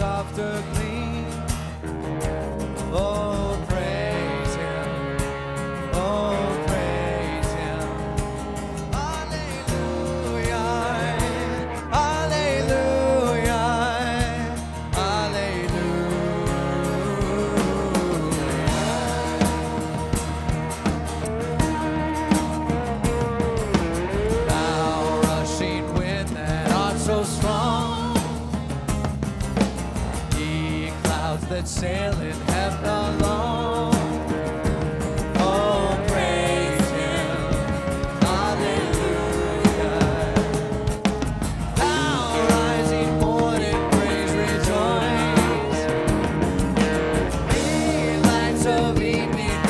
softer gleam. that sail and have not long. Oh, praise Him, Hallelujah. Rising morning, praise lights of evening.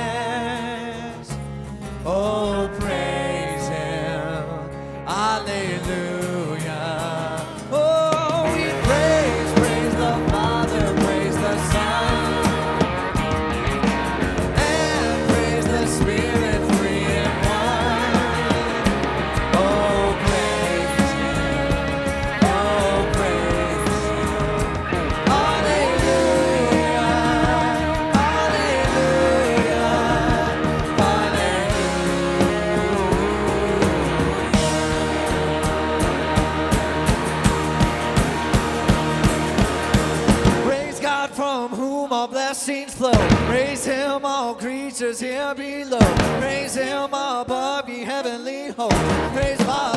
scenes flow. Praise him, all creatures here below. Praise him above, ye heavenly hosts. Praise Him.